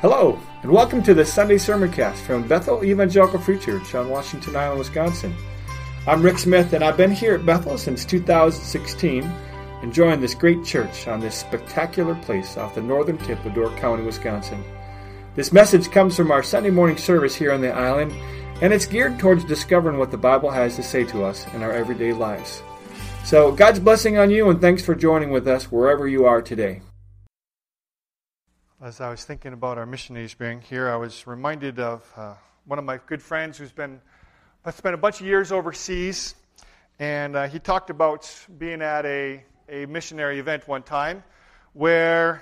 Hello, and welcome to the Sunday Sermoncast from Bethel Evangelical Free Church on Washington Island, Wisconsin. I'm Rick Smith, and I've been here at Bethel since 2016, enjoying this great church on this spectacular place off the northern tip of Door County, Wisconsin. This message comes from our Sunday morning service here on the island, and it's geared towards discovering what the Bible has to say to us in our everyday lives. So, God's blessing on you, and thanks for joining with us wherever you are today. As I was thinking about our missionaries being here, I was reminded of uh, one of my good friends who's been spent a bunch of years overseas, and uh, he talked about being at a, a missionary event one time where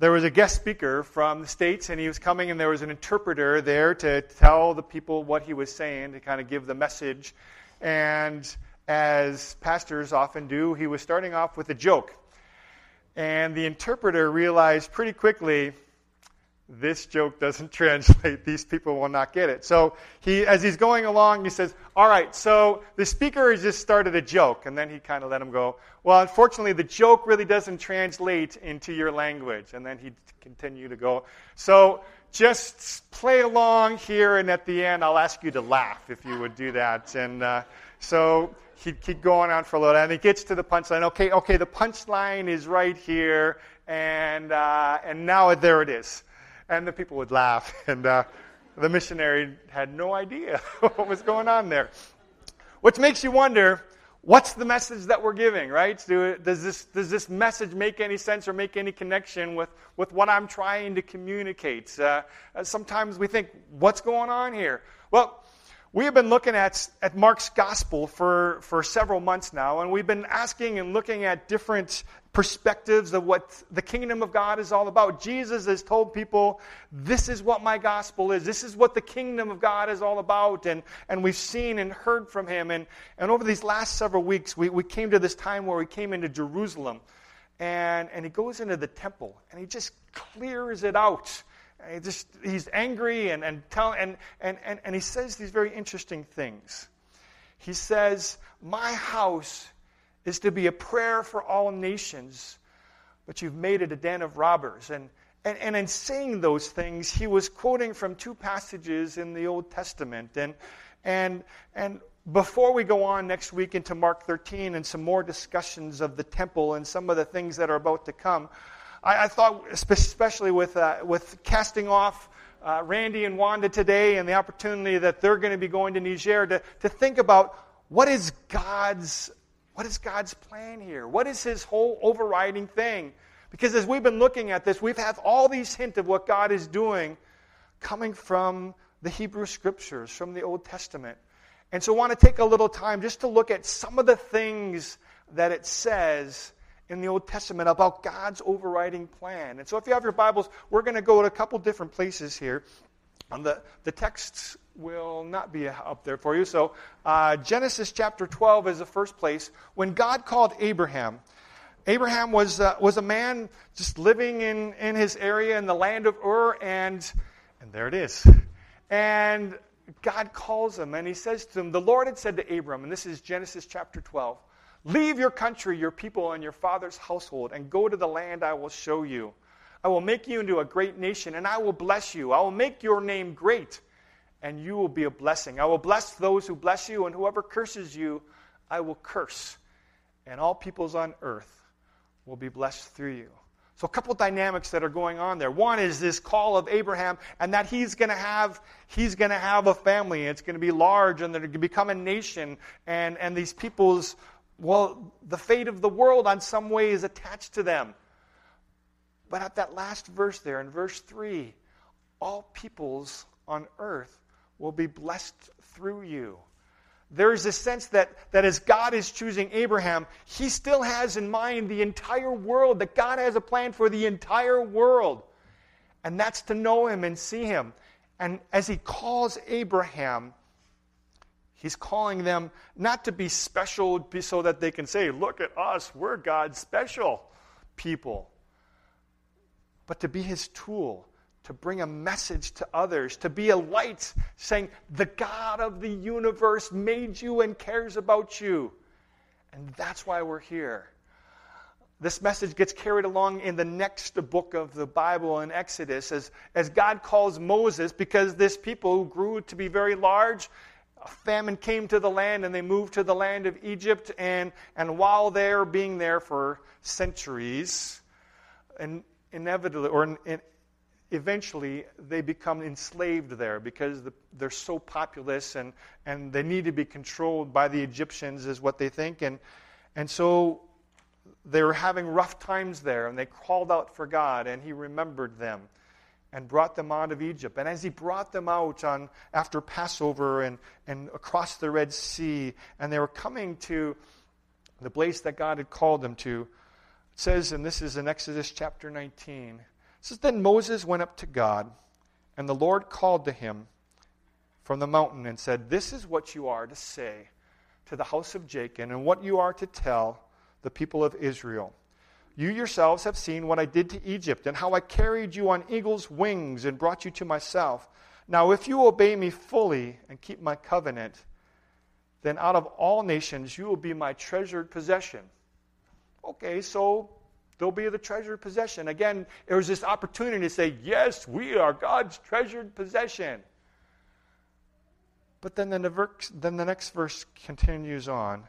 there was a guest speaker from the States, and he was coming, and there was an interpreter there to tell the people what he was saying, to kind of give the message. And as pastors often do, he was starting off with a joke. And the interpreter realized pretty quickly this joke doesn't translate. These people will not get it. So he, as he's going along, he says, All right, so the speaker has just started a joke. And then he kind of let him go, Well, unfortunately, the joke really doesn't translate into your language. And then he'd continue to go, So just play along here, and at the end, I'll ask you to laugh if you would do that. And uh, so he'd keep going on for a little, and he gets to the punchline. Okay, okay, the punchline is right here, and uh, and now there it is, and the people would laugh, and uh, the missionary had no idea what was going on there, which makes you wonder. What's the message that we're giving, right? Do, does, this, does this message make any sense or make any connection with, with what I'm trying to communicate? Uh, sometimes we think, what's going on here? Well, we have been looking at, at Mark's gospel for, for several months now, and we've been asking and looking at different perspectives of what the kingdom of God is all about. Jesus has told people, This is what my gospel is. This is what the kingdom of God is all about. And, and we've seen and heard from him. And, and over these last several weeks, we, we came to this time where we came into Jerusalem. And, and he goes into the temple, and he just clears it out he just, he's angry and, and, tell, and, and, and, and he says these very interesting things. He says, My house is to be a prayer for all nations, but you've made it a den of robbers. And, and, and in saying those things, he was quoting from two passages in the Old Testament. And, and, and before we go on next week into Mark 13 and some more discussions of the temple and some of the things that are about to come, I, I thought, especially with, uh, with casting off uh, Randy and Wanda today and the opportunity that they're going to be going to Niger, to, to think about what is God's what is God's plan here? What is his whole overriding thing? Because as we've been looking at this, we've had all these hints of what God is doing coming from the Hebrew scriptures, from the Old Testament. And so I want to take a little time just to look at some of the things that it says in the Old Testament about God's overriding plan. And so if you have your Bibles, we're going to go to a couple different places here. Um, the, the texts will not be up there for you. So uh, Genesis chapter 12 is the first place. When God called Abraham, Abraham was, uh, was a man just living in, in his area in the land of Ur, and, and there it is. And God calls him, and he says to him, The Lord had said to Abram, and this is Genesis chapter 12, Leave your country, your people, and your father's household, and go to the land I will show you. I will make you into a great nation, and I will bless you. I will make your name great, and you will be a blessing. I will bless those who bless you, and whoever curses you, I will curse. And all peoples on earth will be blessed through you. So, a couple dynamics that are going on there. One is this call of Abraham, and that he's going to have he's going to have a family. It's going to be large, and they're going to become a nation. And and these people's well, the fate of the world on some way is attached to them. But at that last verse there, in verse 3, all peoples on earth will be blessed through you. There is a sense that, that as God is choosing Abraham, he still has in mind the entire world, that God has a plan for the entire world. And that's to know him and see him. And as he calls Abraham, He's calling them not to be special so that they can say, Look at us, we're God's special people, but to be His tool, to bring a message to others, to be a light, saying, The God of the universe made you and cares about you. And that's why we're here. this message gets carried along in the next book of the Bible in Exodus as, as God calls Moses because this people grew to be very large. Famine came to the land and they moved to the land of Egypt. And, and while they're being there for centuries, and inevitably, or in, in, eventually, they become enslaved there because the, they're so populous and, and they need to be controlled by the Egyptians, is what they think. And, and so they were having rough times there, and they called out for God, and He remembered them and brought them out of Egypt. And as He brought them out on after Passover and, and across the Red Sea, and they were coming to the place that God had called them to, it says, and this is in Exodus chapter 19, it says, Then Moses went up to God, and the Lord called to him from the mountain and said, This is what you are to say to the house of Jacob, and what you are to tell the people of Israel. You yourselves have seen what I did to Egypt, and how I carried you on eagle's wings and brought you to myself. Now, if you obey me fully and keep my covenant, then out of all nations you will be my treasured possession. Okay, so they'll be the treasured possession. Again, there was this opportunity to say, Yes, we are God's treasured possession. But then the, then the next verse continues on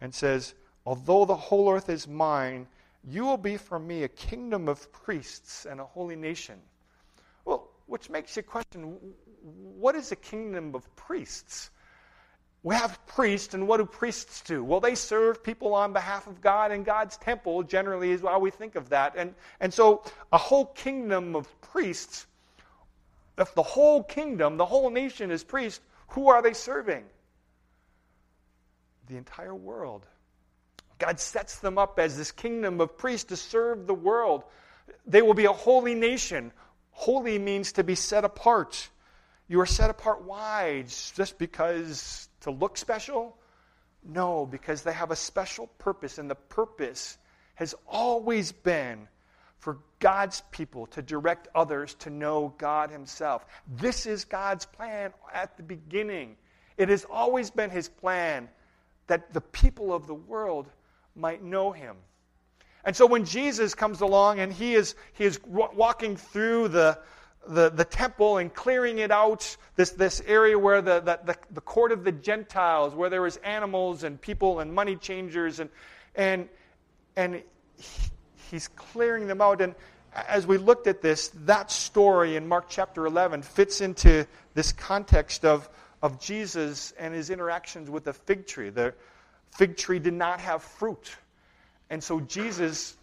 and says, Although the whole earth is mine, you will be for me a kingdom of priests and a holy nation. Well, which makes you question what is a kingdom of priests? We have priests, and what do priests do? Well, they serve people on behalf of God in God's temple, generally, is how we think of that. And, and so, a whole kingdom of priests, if the whole kingdom, the whole nation is priests, who are they serving? The entire world. God sets them up as this kingdom of priests to serve the world. They will be a holy nation. Holy means to be set apart. You are set apart. Why? Just because to look special? No, because they have a special purpose, and the purpose has always been for God's people to direct others to know God Himself. This is God's plan at the beginning. It has always been His plan that the people of the world might know him. And so when Jesus comes along and he is, he is walking through the, the, the temple and clearing it out, this, this area where the, the, the, court of the Gentiles, where there was animals and people and money changers, and, and, and he, he's clearing them out. And as we looked at this, that story in Mark chapter 11 fits into this context of, of Jesus and his interactions with the fig tree. The, fig tree did not have fruit. And so Jesus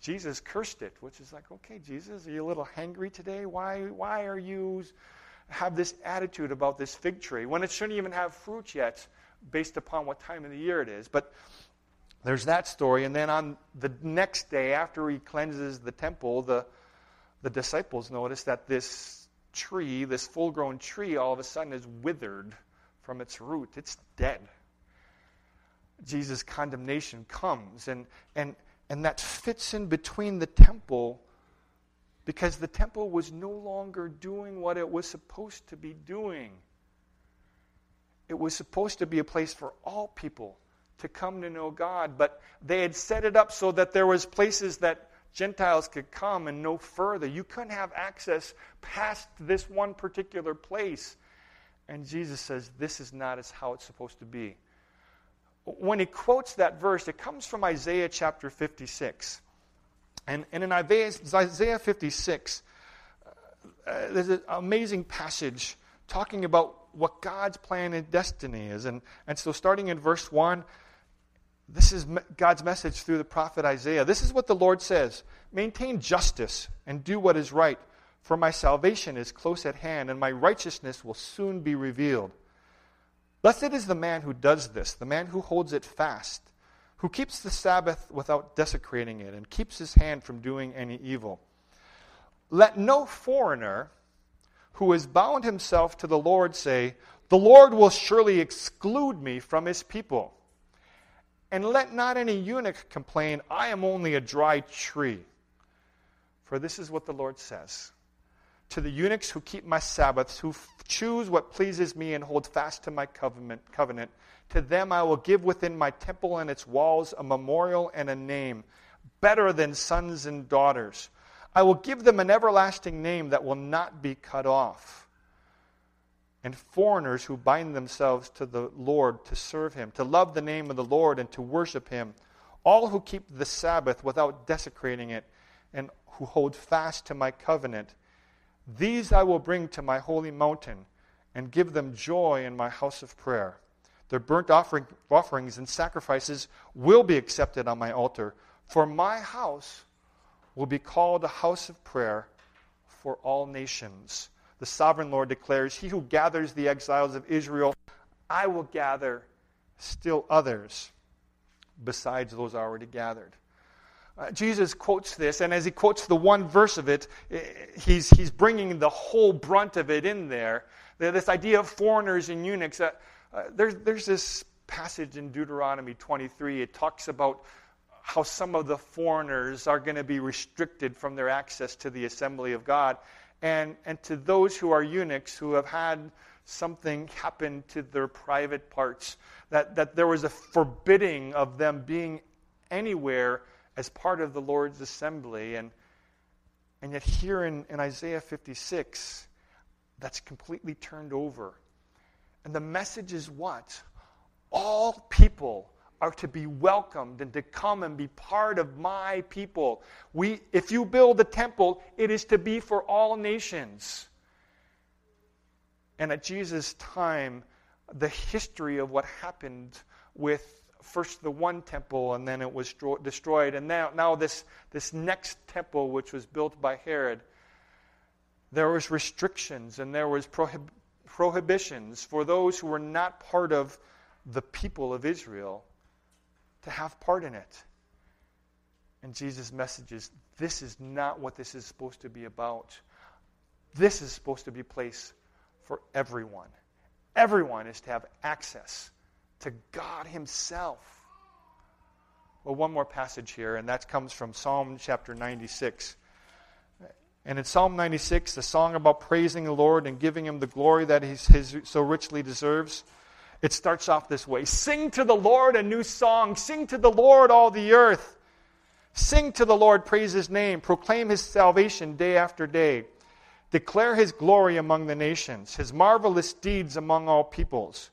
Jesus cursed it, which is like, okay, Jesus, are you a little hangry today? Why why are you have this attitude about this fig tree when it shouldn't even have fruit yet based upon what time of the year it is? But there's that story and then on the next day after he cleanses the temple, the the disciples notice that this tree, this full-grown tree all of a sudden is withered from its root. It's dead. Jesus' condemnation comes. And, and, and that fits in between the temple because the temple was no longer doing what it was supposed to be doing. It was supposed to be a place for all people to come to know God, but they had set it up so that there was places that Gentiles could come and no further. You couldn't have access past this one particular place. And Jesus says, This is not as how it's supposed to be when he quotes that verse, it comes from Isaiah chapter 56. And, and in Isaiah 56, uh, there's an amazing passage talking about what God's plan and destiny is. And, and so, starting in verse 1, this is God's message through the prophet Isaiah. This is what the Lord says Maintain justice and do what is right, for my salvation is close at hand, and my righteousness will soon be revealed. Blessed is the man who does this, the man who holds it fast, who keeps the Sabbath without desecrating it, and keeps his hand from doing any evil. Let no foreigner who has bound himself to the Lord say, The Lord will surely exclude me from his people. And let not any eunuch complain, I am only a dry tree. For this is what the Lord says to the eunuchs who keep my Sabbaths, who f- choose what pleases me and hold fast to my covenant, covenant. To them I will give within my temple and its walls a memorial and a name. better than sons and daughters. I will give them an everlasting name that will not be cut off. And foreigners who bind themselves to the Lord to serve him, to love the name of the Lord and to worship him, all who keep the Sabbath without desecrating it, and who hold fast to my covenant, these I will bring to my holy mountain and give them joy in my house of prayer. Their burnt offering, offerings and sacrifices will be accepted on my altar, for my house will be called a house of prayer for all nations. The sovereign Lord declares, He who gathers the exiles of Israel, I will gather still others besides those already gathered. Uh, Jesus quotes this, and as he quotes the one verse of it, he's, he's bringing the whole brunt of it in there. This idea of foreigners and eunuchs. Uh, uh, there's, there's this passage in Deuteronomy 23. It talks about how some of the foreigners are going to be restricted from their access to the assembly of God. And, and to those who are eunuchs who have had something happen to their private parts, that, that there was a forbidding of them being anywhere as part of the Lord's assembly. And, and yet, here in, in Isaiah 56, that's completely turned over. And the message is what? All people are to be welcomed and to come and be part of my people. We, if you build a temple, it is to be for all nations. And at Jesus' time, the history of what happened with first the one temple and then it was destroyed, and now, now this, this next temple, which was built by Herod, there was restrictions and there was prohib- prohibitions for those who were not part of the people of Israel to have part in it. And Jesus' message is this is not what this is supposed to be about. This is supposed to be a place for everyone. Everyone is to have access to God Himself. Well, one more passage here, and that comes from Psalm chapter 96. And in Psalm 96, the song about praising the Lord and giving Him the glory that He so richly deserves, it starts off this way Sing to the Lord a new song. Sing to the Lord, all the earth. Sing to the Lord, praise His name. Proclaim His salvation day after day. Declare His glory among the nations, His marvelous deeds among all peoples.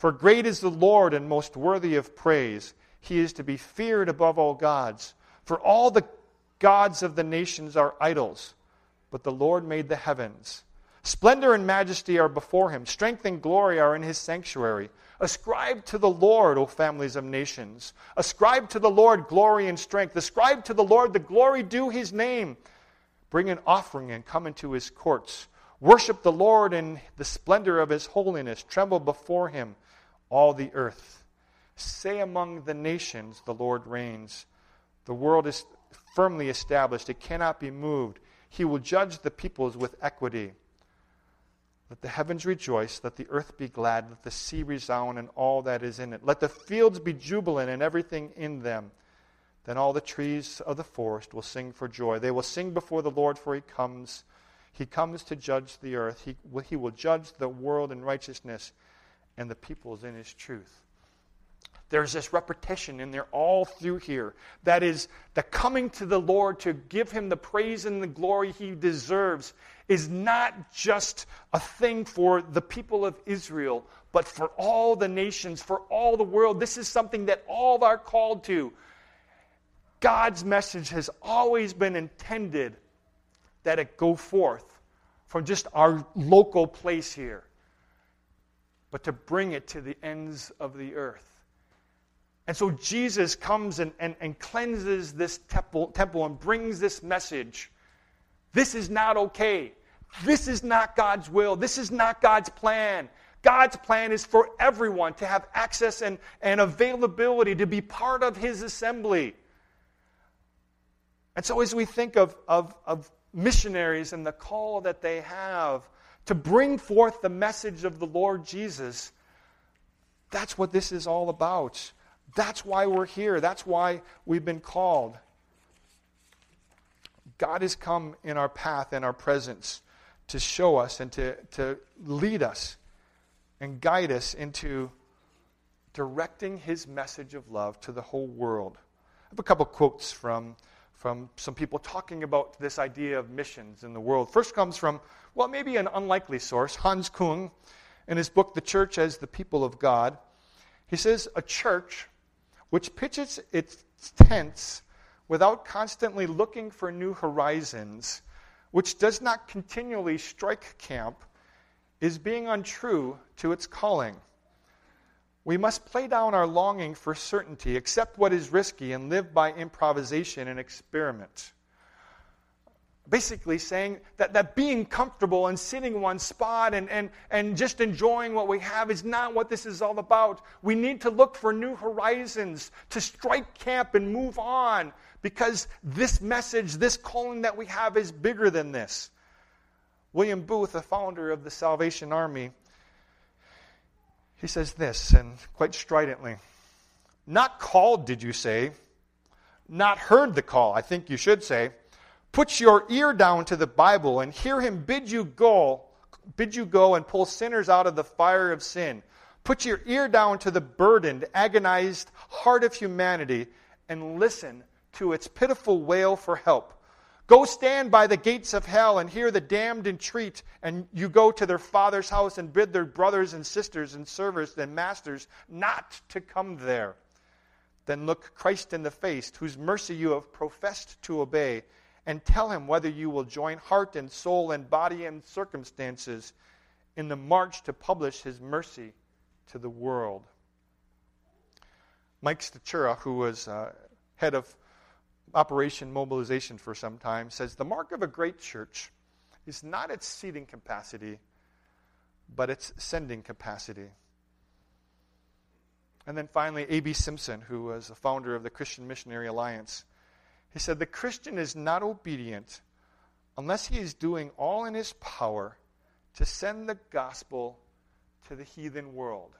For great is the Lord and most worthy of praise. He is to be feared above all gods. For all the gods of the nations are idols, but the Lord made the heavens. Splendor and majesty are before him. Strength and glory are in his sanctuary. Ascribe to the Lord, O families of nations. Ascribe to the Lord glory and strength. Ascribe to the Lord the glory due his name. Bring an offering and come into his courts. Worship the Lord in the splendor of his holiness. Tremble before him all the earth. Say among the nations, the Lord reigns. The world is firmly established, it cannot be moved. He will judge the peoples with equity. Let the heavens rejoice, let the earth be glad, let the sea resound and all that is in it. Let the fields be jubilant and everything in them. Then all the trees of the forest will sing for joy. They will sing before the Lord, for he comes. He comes to judge the earth. He, he will judge the world in righteousness and the people is in his truth. There's this repetition in there all through here. That is, the coming to the Lord to give him the praise and the glory he deserves is not just a thing for the people of Israel, but for all the nations, for all the world. This is something that all are called to. God's message has always been intended that it go forth from just our local place here but to bring it to the ends of the earth. And so Jesus comes and, and, and cleanses this temple, temple and brings this message. This is not okay. This is not God's will. This is not God's plan. God's plan is for everyone to have access and, and availability to be part of His assembly. And so, as we think of, of, of missionaries and the call that they have, to bring forth the message of the Lord Jesus. That's what this is all about. That's why we're here. That's why we've been called. God has come in our path, and our presence, to show us and to, to lead us and guide us into directing his message of love to the whole world. I have a couple quotes from, from some people talking about this idea of missions in the world. First comes from, well, maybe an unlikely source, Hans Kung, in his book, The Church as the People of God. He says, A church which pitches its tents without constantly looking for new horizons, which does not continually strike camp, is being untrue to its calling. We must play down our longing for certainty, accept what is risky, and live by improvisation and experiment. Basically, saying that, that being comfortable and sitting in one spot and, and, and just enjoying what we have is not what this is all about. We need to look for new horizons, to strike camp and move on, because this message, this calling that we have, is bigger than this. William Booth, the founder of the Salvation Army, he says this, and quite stridently Not called, did you say? Not heard the call, I think you should say. Put your ear down to the Bible and hear him bid you go, bid you go and pull sinners out of the fire of sin. Put your ear down to the burdened, agonized heart of humanity and listen to its pitiful wail for help. Go stand by the gates of hell and hear the damned entreat, and you go to their father's house and bid their brothers and sisters and servants and masters not to come there. Then look Christ in the face, whose mercy you have professed to obey, and tell him whether you will join heart and soul and body and circumstances in the march to publish his mercy to the world. Mike Stachura, who was uh, head of Operation Mobilization for some time, says the mark of a great church is not its seating capacity, but its sending capacity. And then finally, A.B. Simpson, who was a founder of the Christian Missionary Alliance, he said, The Christian is not obedient unless he is doing all in his power to send the gospel to the heathen world.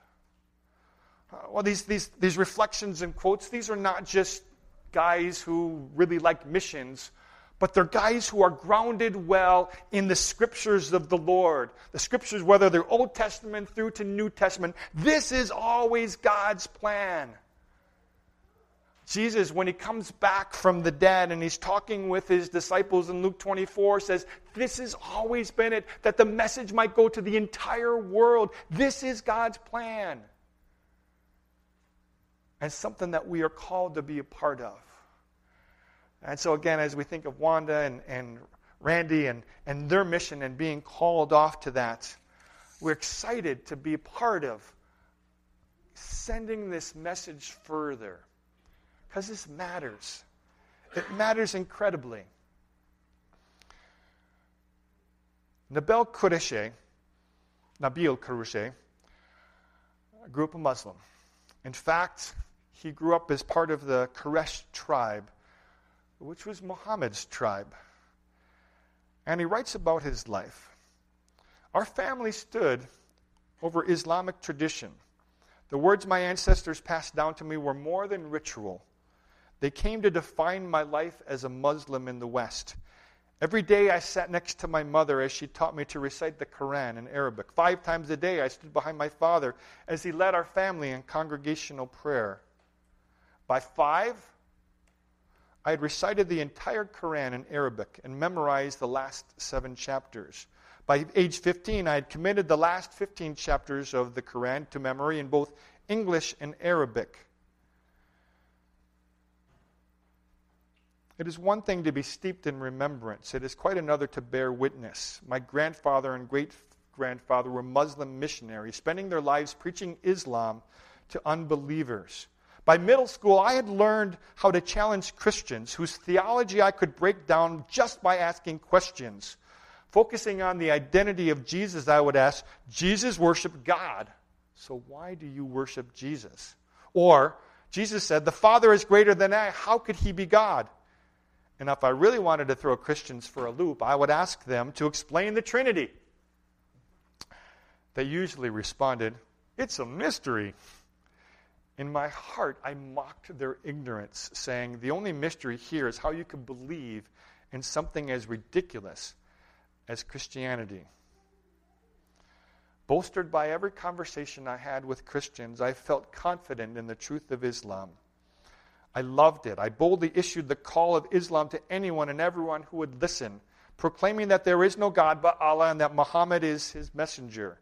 Uh, well, these, these, these reflections and quotes, these are not just guys who really like missions, but they're guys who are grounded well in the scriptures of the Lord. The scriptures, whether they're Old Testament through to New Testament, this is always God's plan. Jesus, when he comes back from the dead and he's talking with his disciples in Luke 24, says, This has always been it, that the message might go to the entire world. This is God's plan and something that we are called to be a part of. And so, again, as we think of Wanda and, and Randy and, and their mission and being called off to that, we're excited to be a part of sending this message further because this matters. It matters incredibly. Nabil Qureshi, Nabil Qureshi, grew up a Muslim. In fact, he grew up as part of the Quraysh tribe, which was Muhammad's tribe. And he writes about his life. Our family stood over Islamic tradition. The words my ancestors passed down to me were more than ritual. They came to define my life as a Muslim in the West. Every day I sat next to my mother as she taught me to recite the Quran in Arabic. Five times a day I stood behind my father as he led our family in congregational prayer. By five, I had recited the entire Quran in Arabic and memorized the last seven chapters. By age 15, I had committed the last 15 chapters of the Quran to memory in both English and Arabic. It is one thing to be steeped in remembrance, it is quite another to bear witness. My grandfather and great grandfather were Muslim missionaries, spending their lives preaching Islam to unbelievers. By middle school, I had learned how to challenge Christians whose theology I could break down just by asking questions. Focusing on the identity of Jesus, I would ask, Jesus worshiped God, so why do you worship Jesus? Or, Jesus said, The Father is greater than I, how could he be God? And if I really wanted to throw Christians for a loop, I would ask them to explain the Trinity. They usually responded, It's a mystery. In my heart, I mocked their ignorance, saying, The only mystery here is how you can believe in something as ridiculous as Christianity. Bolstered by every conversation I had with Christians, I felt confident in the truth of Islam. I loved it. I boldly issued the call of Islam to anyone and everyone who would listen, proclaiming that there is no God but Allah and that Muhammad is his messenger.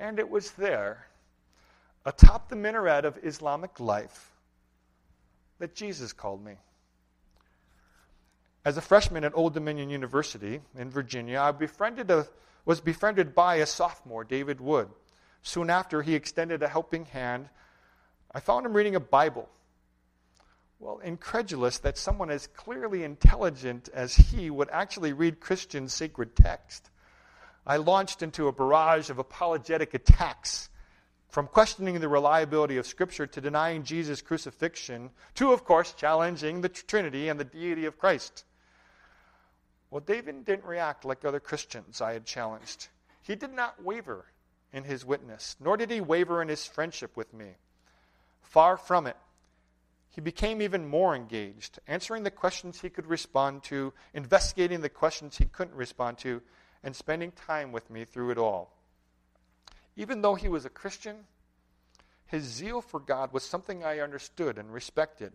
And it was there, atop the minaret of Islamic life, that Jesus called me. As a freshman at Old Dominion University in Virginia, I befriended a, was befriended by a sophomore, David Wood. Soon after, he extended a helping hand. I found him reading a Bible. Well, incredulous that someone as clearly intelligent as he would actually read Christian sacred text. I launched into a barrage of apologetic attacks from questioning the reliability of Scripture to denying Jesus' crucifixion to, of course, challenging the Trinity and the deity of Christ. Well, David didn't react like other Christians I had challenged. He did not waver in his witness, nor did he waver in his friendship with me. Far from it. He became even more engaged, answering the questions he could respond to, investigating the questions he couldn't respond to, and spending time with me through it all. Even though he was a Christian, his zeal for God was something I understood and respected.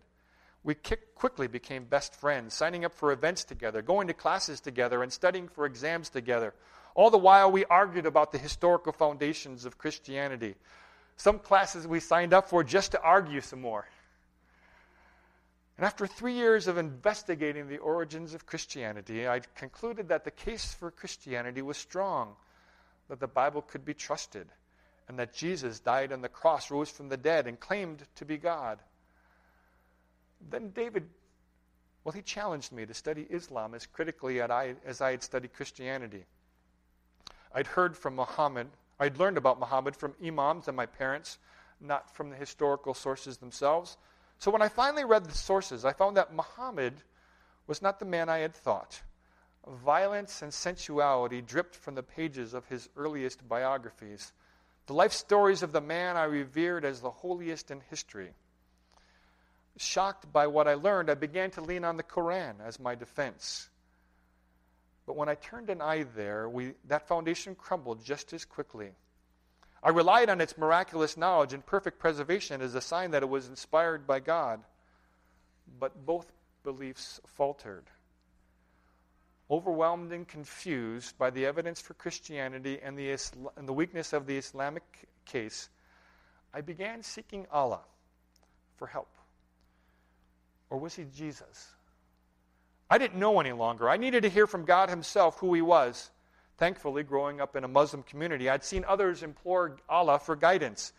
We quickly became best friends, signing up for events together, going to classes together, and studying for exams together. All the while, we argued about the historical foundations of Christianity. Some classes we signed up for just to argue some more. And after three years of investigating the origins of Christianity, I concluded that the case for Christianity was strong, that the Bible could be trusted, and that Jesus died on the cross, rose from the dead, and claimed to be God. Then David, well, he challenged me to study Islam as critically as I had studied Christianity. I'd heard from Muhammad, I'd learned about Muhammad from imams and my parents, not from the historical sources themselves. So when I finally read the sources, I found that Muhammad was not the man I had thought. Violence and sensuality dripped from the pages of his earliest biographies, the life stories of the man I revered as the holiest in history. Shocked by what I learned, I began to lean on the Koran as my defense. But when I turned an eye there, we, that foundation crumbled just as quickly. I relied on its miraculous knowledge and perfect preservation as a sign that it was inspired by God. But both beliefs faltered. Overwhelmed and confused by the evidence for Christianity and the, Isla- and the weakness of the Islamic case, I began seeking Allah for help. Or was he Jesus? I didn't know any longer. I needed to hear from God Himself who He was. Thankfully, growing up in a Muslim community, I'd seen others implore Allah for guidance.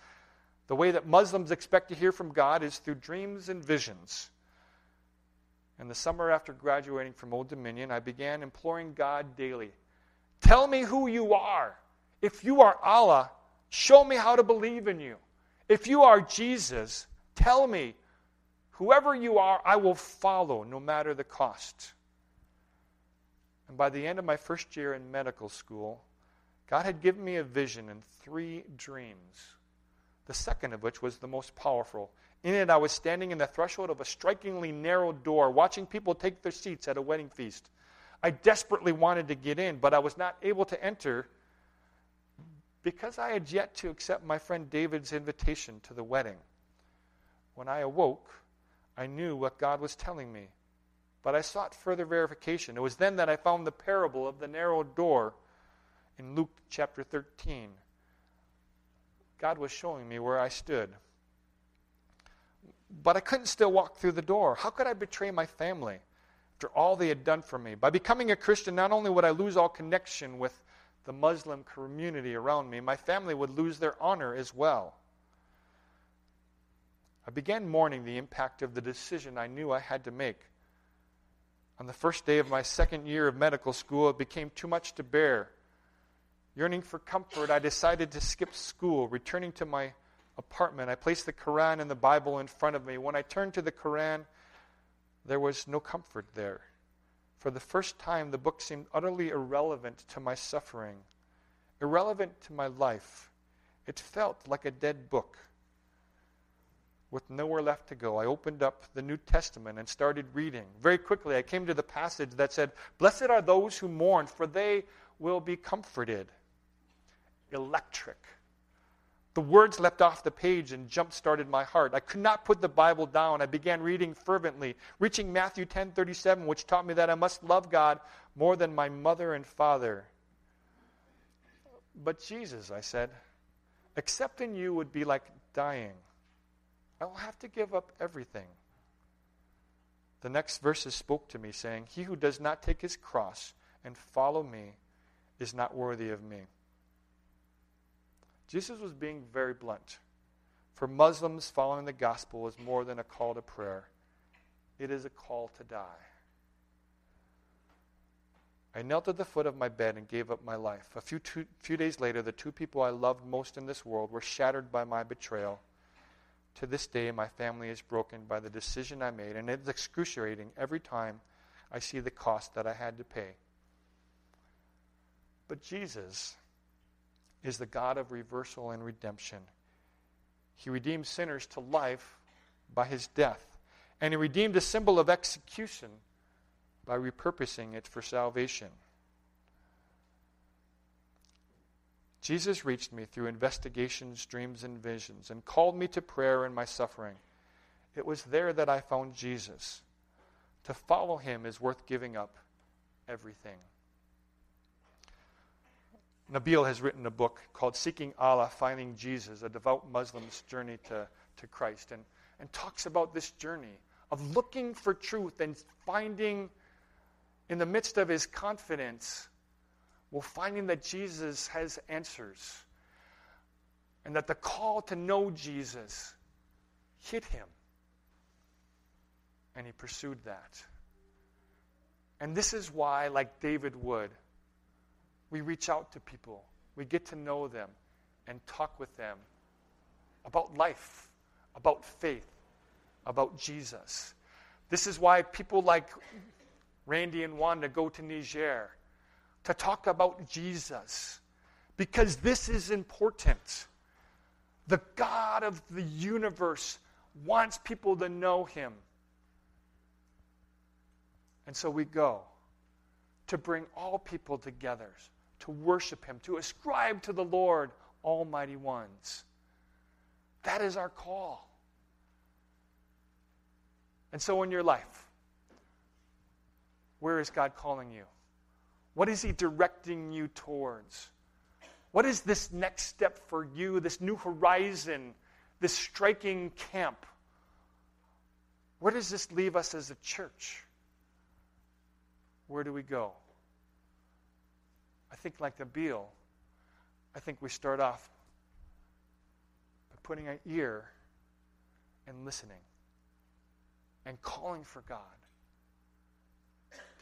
The way that Muslims expect to hear from God is through dreams and visions. In the summer after graduating from Old Dominion, I began imploring God daily Tell me who you are. If you are Allah, show me how to believe in you. If you are Jesus, tell me Whoever you are, I will follow no matter the cost. And by the end of my first year in medical school, God had given me a vision and three dreams, the second of which was the most powerful. In it, I was standing in the threshold of a strikingly narrow door, watching people take their seats at a wedding feast. I desperately wanted to get in, but I was not able to enter because I had yet to accept my friend David's invitation to the wedding. When I awoke, I knew what God was telling me. But I sought further verification. It was then that I found the parable of the narrow door in Luke chapter 13. God was showing me where I stood. But I couldn't still walk through the door. How could I betray my family after all they had done for me? By becoming a Christian, not only would I lose all connection with the Muslim community around me, my family would lose their honor as well. I began mourning the impact of the decision I knew I had to make. On the first day of my second year of medical school, it became too much to bear. Yearning for comfort, I decided to skip school. Returning to my apartment, I placed the Quran and the Bible in front of me. When I turned to the Quran, there was no comfort there. For the first time, the book seemed utterly irrelevant to my suffering, irrelevant to my life. It felt like a dead book with nowhere left to go, I opened up the New Testament and started reading. Very quickly, I came to the passage that said, Blessed are those who mourn, for they will be comforted. Electric. The words leapt off the page and jump started my heart. I could not put the Bible down. I began reading fervently, reaching Matthew 10:37, which taught me that I must love God more than my mother and father. But Jesus, I said, accepting you would be like dying. I will have to give up everything. The next verses spoke to me, saying, He who does not take his cross and follow me is not worthy of me. Jesus was being very blunt. For Muslims, following the gospel is more than a call to prayer, it is a call to die. I knelt at the foot of my bed and gave up my life. A few, two, few days later, the two people I loved most in this world were shattered by my betrayal. To this day, my family is broken by the decision I made, and it's excruciating every time I see the cost that I had to pay. But Jesus is the God of reversal and redemption. He redeemed sinners to life by his death, and he redeemed a symbol of execution by repurposing it for salvation. Jesus reached me through investigations, dreams, and visions, and called me to prayer in my suffering. It was there that I found Jesus. To follow him is worth giving up everything. Nabil has written a book called Seeking Allah, Finding Jesus, a devout Muslim's journey to, to Christ, and, and talks about this journey of looking for truth and finding, in the midst of his confidence, well, finding that Jesus has answers and that the call to know Jesus hit him. And he pursued that. And this is why, like David would, we reach out to people, we get to know them, and talk with them about life, about faith, about Jesus. This is why people like Randy and Wanda go to Niger to talk about Jesus, because this is important. The God of the universe wants people to know him. And so we go to bring all people together to worship Him, to ascribe to the Lord Almighty Ones. That is our call. And so, in your life, where is God calling you? What is He directing you towards? What is this next step for you, this new horizon, this striking camp? Where does this leave us as a church? Where do we go? I think, like Nabil, I think we start off by putting an ear and listening and calling for God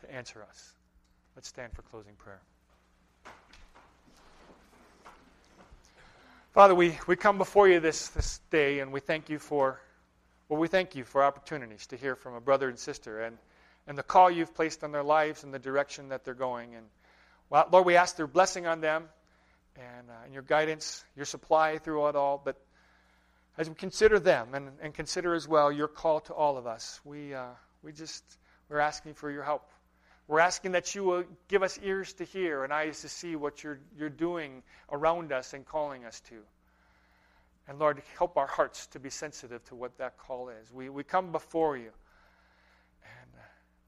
to answer us. Let's stand for closing prayer. Father, we, we come before you this, this day and we thank you for well, we thank you for opportunities to hear from a brother and sister and, and the call you've placed on their lives and the direction that they're going. And well, Lord, we ask your blessing on them and, uh, and your guidance, your supply through it all. But as we consider them and, and consider as well your call to all of us, we, uh, we just, we're asking for your help. We're asking that you will give us ears to hear and eyes to see what you're, you're doing around us and calling us to. And Lord, help our hearts to be sensitive to what that call is. We, we come before you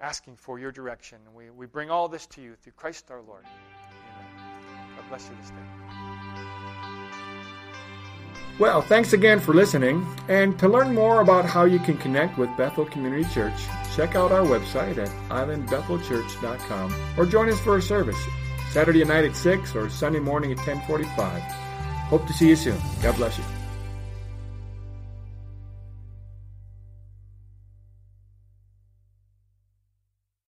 asking for your direction. We, we bring all this to you through Christ our Lord. Amen. God bless you this day. Well, thanks again for listening. And to learn more about how you can connect with Bethel Community Church, check out our website at islandbethelchurch.com or join us for a service Saturday night at 6 or Sunday morning at 1045. Hope to see you soon. God bless you.